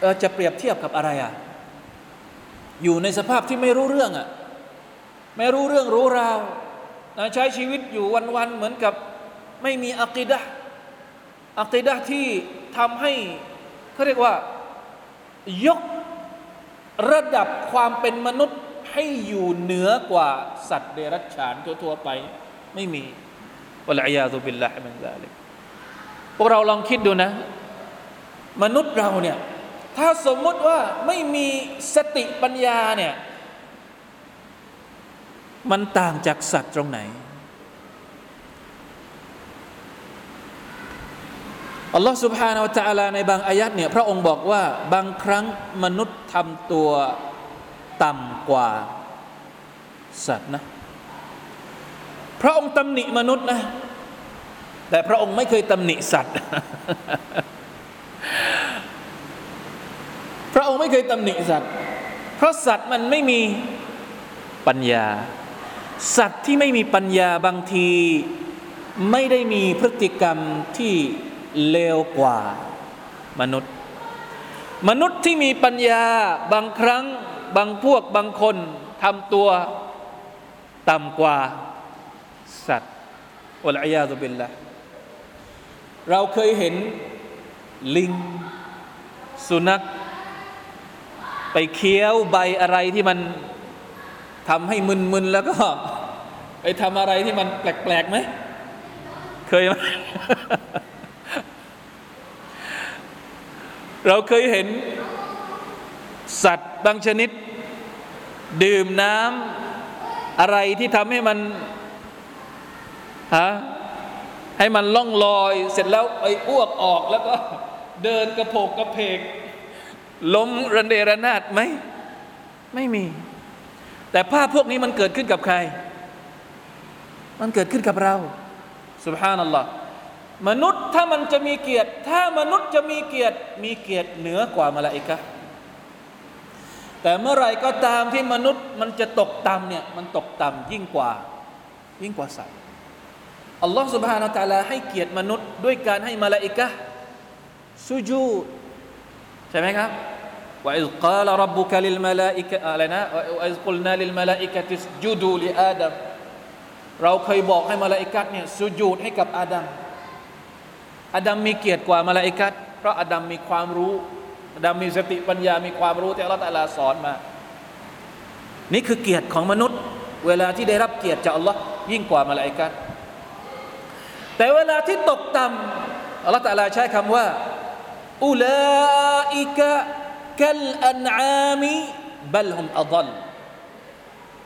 เออจะเปรียบเทียบกับอะไรอ่ะ อยู่ในสภาพที่ไม่รู้เรื่องอะไม่รู้เรื่องรู้ราวนะใช้ชีวิตอยู่วันๆเหมือนกับไม่มีอักิดะอักิดะที่ทำให้เขาเรียกว่ายกระดับความเป็นมนุษย์ให้อยู่เหนือกว่าสัตว์เดรัจฉานทั่วๆไป ไม่มีวะลัยยาตุบิลลาฮิมินซาลิกพวกเราลองคิดดูนะ มนุษย์เราเนี่ย ถ้าสมมติว่าไม่มีสติปัญญาเนี่ย มันต่างจากสัตว์ตรงไหน อัลลอฮ์ سبحانه และ تعالى ในบางอายัดเนี่ยพระองค์บอกว่าบางครั้งมนุษย์ทำตัวต่ำกว่าสัตว์นะ พระองค์ตำหนิมนุษย์นะ แต่พระองค์ไม่เคยตำหนิสัตว์ พระองค์ไม่เคยตำหนิสัตว์ เพราะสัตว์มันไม่มีปัญญา สัตว์ที่ไม่มีปัญญาบางทีไม่ได้มีพฤติกรรมที่เลวกว่ามนุษย์ มนุษย์ที่มีปัญญาบางครั้งบางพวกบางคนทำตัวต่ำกว่าสัตว์อัลอยาตุบิลละเราเคยเห็นลิง สุนัข ไปเคี้ยวใบอะไรที่มันทำให้มึนๆแล้วก็ ไปทำอะไรที่มันแปลกๆไหมเคยไหมเราเคยเห็นสัตว์บางชนิด ดื่มน้ำอะไรที่ทำให้มันฮะให้มันล่องลอย เสร็จแล้วไออ้วกออกแล้วก็เดินกระโผกกระเพก ล้มระเนระนาดไหมไม่มี แต่ภาพพวกนี้มันเกิดขึ้นกับใคร มันเกิดขึ้นกับเราสุบฮานัลลอฮ์มนุษย์ถ้ามันจะมีเกียรติ ถ้ามนุษย์จะมีเกียรติ มีเกียรติเหนือกว่ามาลาอิกะแต่เมื่อไรก็ตามที่มนุษย์มันจะตกต่ำเนี่ยมันตกต่ำยิ่งกว่า ยิ่งกว่าสัตว์อัลลอฮ์สุบฮานะตะลาให้เกียรติมนุษย์ ด้วยการให้มาลาอิกะสุญูด ใช่ไหมครับว่าอิกาลรับบุคลิลมาลาอิกะอะไรนะว่าอิกุลนาลิลมาลาอิกะติสจูดูลิอาดัมเราเคยบอกให้มาลาอิกัตเนี่ยสุญูดให้กับอาดัมอาดัมมีเกียรติกว่ามาลาอิกัตเพราะอาดัมมีความรู้อาดัมมีสติปัญญามีความรู้ที่อัลลอฮฺสอนมา นี่คือเกียรติของมนุษย์ เวลาที่ได้รับเกียรติจากอัลลอฮ์ยิ่งกว่ามาลาอิกัตแต่เวลาที่ตกต่ำอัลลอฮฺใช้คำว่า أولئك كالأنعامบัลฮุมอัลล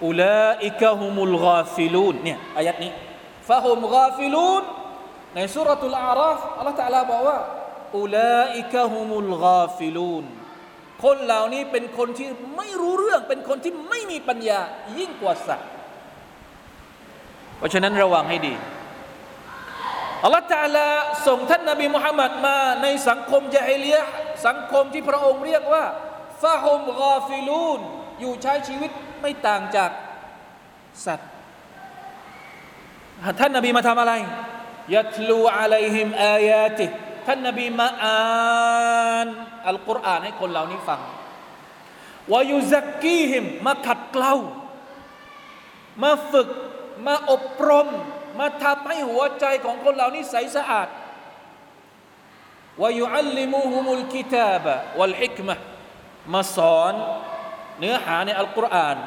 อุลาอิกะฮุมุลกาฟิลูนเนี่ยอายัดนี้ฟะฮุมกาฟิลูนในสุรทูลอาราฟอัลลอฮฺตะลาบอกว่าอุลาอิกะฮุมุลกาฟิลูนคนเหล่านี้เป็นคนที่ไม่รู้เรื่อง เป็นคนที่ไม่มีปัญญายิ่งกว่าสัตว์เพราะฉะนั้นระวังให้ดี อัลลอฮฺ تعالى ส่งท่านนบีมุฮัมมัดมาในสังคมยาฮิลียะสังคมที่พระองค์เรียกว่าฟะฮุมกาฟิลูนอยู่ใช้ชีวิตไม่ต่างจากสัตว์ ท่านนบีมาทำอะไรยัตลูอะลัยฮิมอายาติท่านนบีมาอ่านอัลกุรอานให้คนเหล่านี้ฟังวายุซักกีฮิมมาขัดเกลามาฝึกมาอบรม มาทำให้หัวใจของคนเหล่านี้ใสสะอาดวายุอัลลิมูฮุมุลกิตาบะวัลฮิกมะมาสอนเนื้อหาในอัลกุรอาน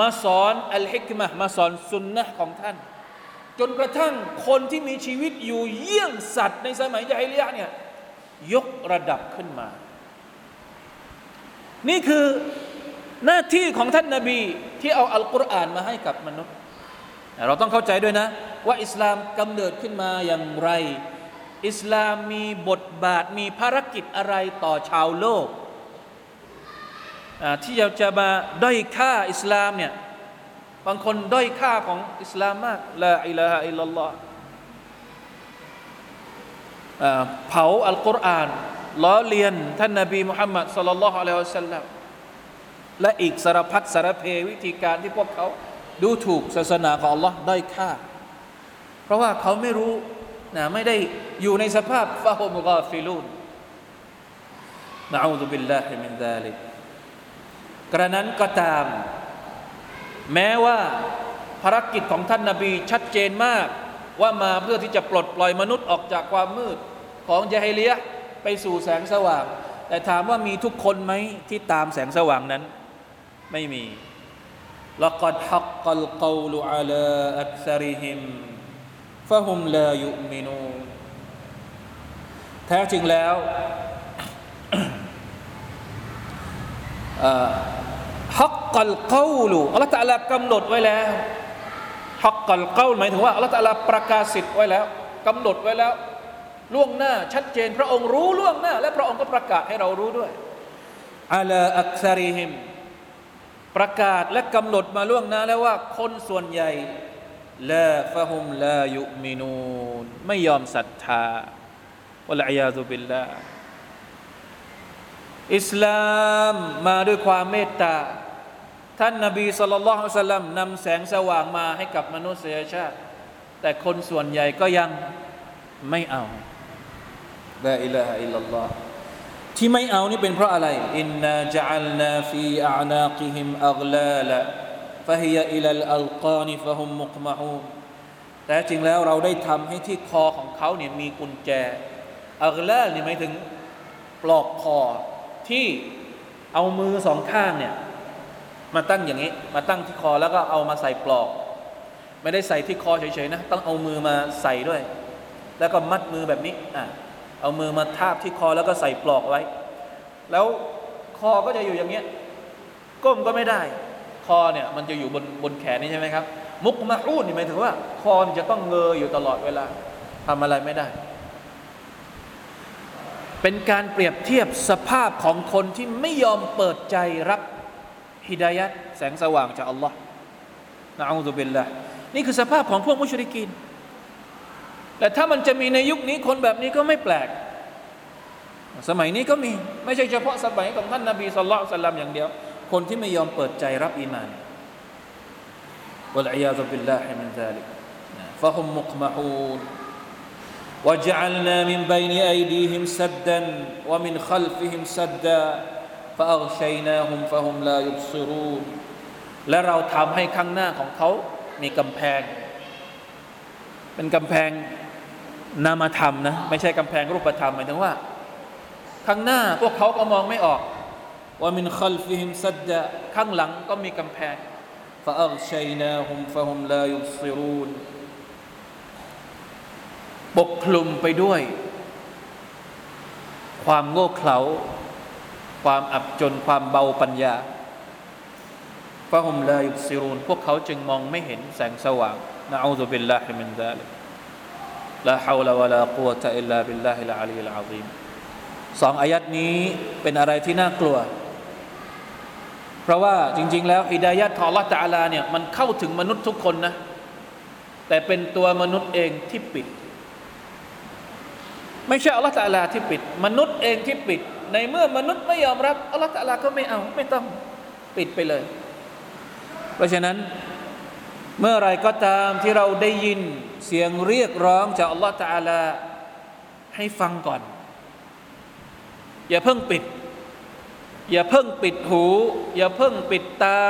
มาสอนอัลฮิกมะมาสอนสุนนะของท่าน จนกระทั่งคนที่มีชีวิตอยู่เยี่ยงสัตว์ในสมัยยาฮิลียเนี่ยยกระดับขึ้นมา นี่คือหน้าที่ของท่านนาบีที่เอาอัลกุรอานมาให้กับมนุษย์ เราต้องเข้าใจด้วยนะ ว่าอิสลามกำเนิดขึ้นมาอย่างไร อิสลามมีบทบาทมีภารกิจอะไรต่อชาวโลก ที่เราจะมาด้อยค่าอิสลามเนี่ยบางคนด้อยค่าของอิสลามมากละอิลาฮะอิลลัลลอฮ์เผาอัลกุรอานล้อเลียนท่านนบีมุฮัมมัดสัลลัลลอฮุอะลัยฮิวะสัลลัมและอีกสารพัดสารเพวิธีการที่พวกเขา ดูถูกศาสนาของ Allah ด้อยค่า เพราะว่าเขาไม่รู้นะไม่ได้อยู่ในสภาพفهم غافلون نعوذ بالله من ذلك กระนั้นก็ตาม แม้ว่าภารกิจของท่านนาบีชัดเจนมากว่ามาเพื่อที่จะปลดปล่อยมนุษย์ออกจากความมืดของجاهليةไปสู่แสงสว่าง แต่ถามว่ามีทุกคนไหมที่ตามแสงสว่างนั้น ไม่มี لقد حق القول على أكثرهم فهم لا يؤمنون แท้จริงแล้วฮักกัลกาลูอัลลอฮฺตะลากำหนดไว้แล้วฮักกัลกาลหมายถึงว่าอัลลอฮฺตะลาประกาศสิทธิ์ไว้แล้วกำหนดไว้แล้ว ล่วงหน้าชัดเจน พระองค์รู้ล่วงหน้า และพระองค์ก็ประกาศให้เรารู้ด้วยอาลาอักซาริฮิม ประกาศและกำหนดมาล่วงหน้าแล้วว่าคนส่วนใหญ่ลาฟะฮุมลายุมินูนไม่ยอมศรัทธาวะลัยาซุบิลลาอิสลามมาด้วยความเมตตา ท่านนบีสุลต่านละฮ์สัลลัมนำแสงสว่างมาให้กับมนุษยชาติ แต่คนส่วนใหญ่ก็ยังไม่เอาลาอิลาฮะอิลลัลลอฮ์ ที่ไม่เอานี่เป็นเพราะอะไรอินนาจัลนาฟีอานากิฮิมอักลาลฟะฮิยอิลัลอัลกานิฟะฮุมมุกมะฮูแต่จริงแล้วเราได้ทำให้ที่คอของเขาเนี่ยมีกุญแจอักลาลนี่หมายถึงปลอกคอที่เอามือสองข้างเนี่ยมาตั้งอย่างนี้ มาตั้งที่คอแล้วก็เอามาใส่ปลอก ไม่ได้ใส่ที่คอเฉยๆนะ ต้องเอามือมาใส่ด้วย แล้วก็มัดมือแบบนี้อะ เอามือมาทาบที่คอแล้วก็ใส่ปลอกไว้ แล้วคอก็จะอยู่อย่างเงี้ย ก้มก็ไม่ได้ คอเนี่ยมันจะอยู่บนบนแขนนี่ใช่ไหมครับ มุกมาอูดนี่หมายถึงว่า คอจะต้องเงยอยู่ตลอดเวลาทำอะไรไม่ได้ เป็นการเปรียบเทียบสภาพของคนที่ไม่ยอมเปิดใจรับ هداية แสงสว่างจากอัลลอฮ์نعوذ بالله นี่คือสภาพของพวกمشركين แต่ถ้ามันจะมีในยุคนี้คนแบบนี้ก็ไม่แปลก สมัยนี้ก็มี ไม่ใช่เฉพาะสมัยของท่านนาบีสุลต่านสัลลัมอย่างเดียว คนที่ไม่ยอมเปิดใจรับอีมานวะลัยยาซุบิลลาฮิมินซาลิกฟะฮุมมุกมะฮูน وجعلنا من بين أيديهم سدا ومن خلفهم سدا فأغشيناهم فهم لا يبصرون และเราทำให้ข้างหน้าของเขามีกำแพง เป็นกำแพง นามธรรมนะไม่ใช่กำแพงรูปธรรมหมายถึงว่า ข้างหน้าพวกเขาก็มองไม่ออกว่ามินคัลฟิฮิมซัดดะข้างหลังก็มีกำแพงฟาอัลชัยนาฮุมฟะฮุมลายุซิรูนปกคลุมไปด้วย ความโง่เขลา ความอับจนความเบาปัญญาفهم لا يبصرون พวกเขาจึงมองไม่เห็นแสงสว่างنعوذ بالله من ذلك لا حول ولا قوة إلا بالله العلي العظيم สองอายัดนี้เป็นอะไรที่น่ากลัว เพราะว่าจริง ๆ แล้วهداية ของ Allah تعالى เนี่ยมันเข้าถึงมนุษย์ทุกคนนะ แต่เป็นตัวมนุษย์เองที่ปิด ไม่ใช่อัลลอฮฺตอาลาที่ปิด มนุษย์เองที่ปิด ในเมื่อมนุษย์ไม่ยอมรับอัลลอฮฺตอาลาก็ไม่เอาไม่ต้องปิดไปเลย เพราะฉะนั้น เมื่อไรก็ตามที่เราได้ยินเสียงเรียกร้องจากอัลลอฮฺตาลาให้ฟังก่อน อย่าเพิ่งปิด อย่าเพิ่งปิดหู อย่าเพิ่งปิดตา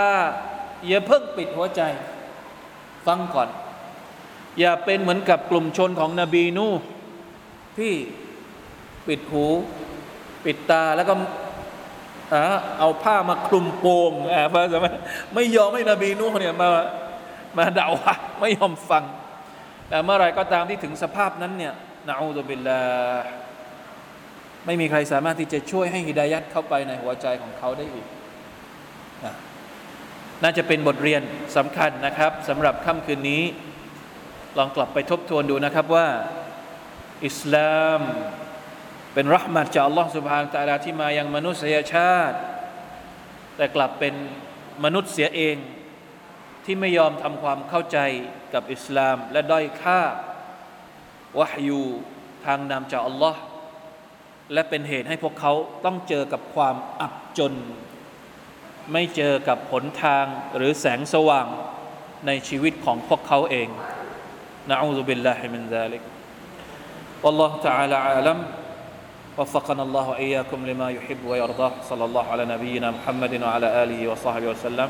อย่าเพิ่งปิดหัวใจ ฟังก่อน อย่าเป็นเหมือนกับกลุ่มชนของนบีนูที่ปิดหู ปิดตาแล้วก็เอาผ้ามาคลุมโปงอ่าพระสมัยไม่ยอมให้นบีนูเนี่ยมา มาด่าวะไม่ยอมฟัง แต่เมื่อไรก็ตามที่ถึงสภาพนั้นเนี่ยนะอูซุบิลลาไม่มีใครสามารถที่จะช่วยให้ฮิดายัดเข้าไปในหัวใจของเขาได้อีก น่าจะเป็นบทเรียนสำคัญนะครับสำหรับค่ำคืนนี้ ลองกลับไปทบทวนดูนะครับว่า อิสลามเป็นรหมัดจากอัลลอฮฺสุบฮานตะลาที่มายังมนุษยชาติ แต่กลับเป็นมนุษย์เสียเอง ที่ไม่ยอมทำความเข้าใจกับอิสลาม และด้อยค่าวะฮยูทางนำจากอัลลอฮ์และเป็นเหตุให้พวกเขาต้องเจอกับความอับจน ไม่เจอกับหนทางหรือแสงสว่างในชีวิตของพวกเขาเองนะอูซุบิลลาฮิมินซาลิก والله تعالى عالم وفقنا الله وإياكم لما يحب ويرضاه صلى الله على نبينا محمد وعلى آله وصحبه وسلم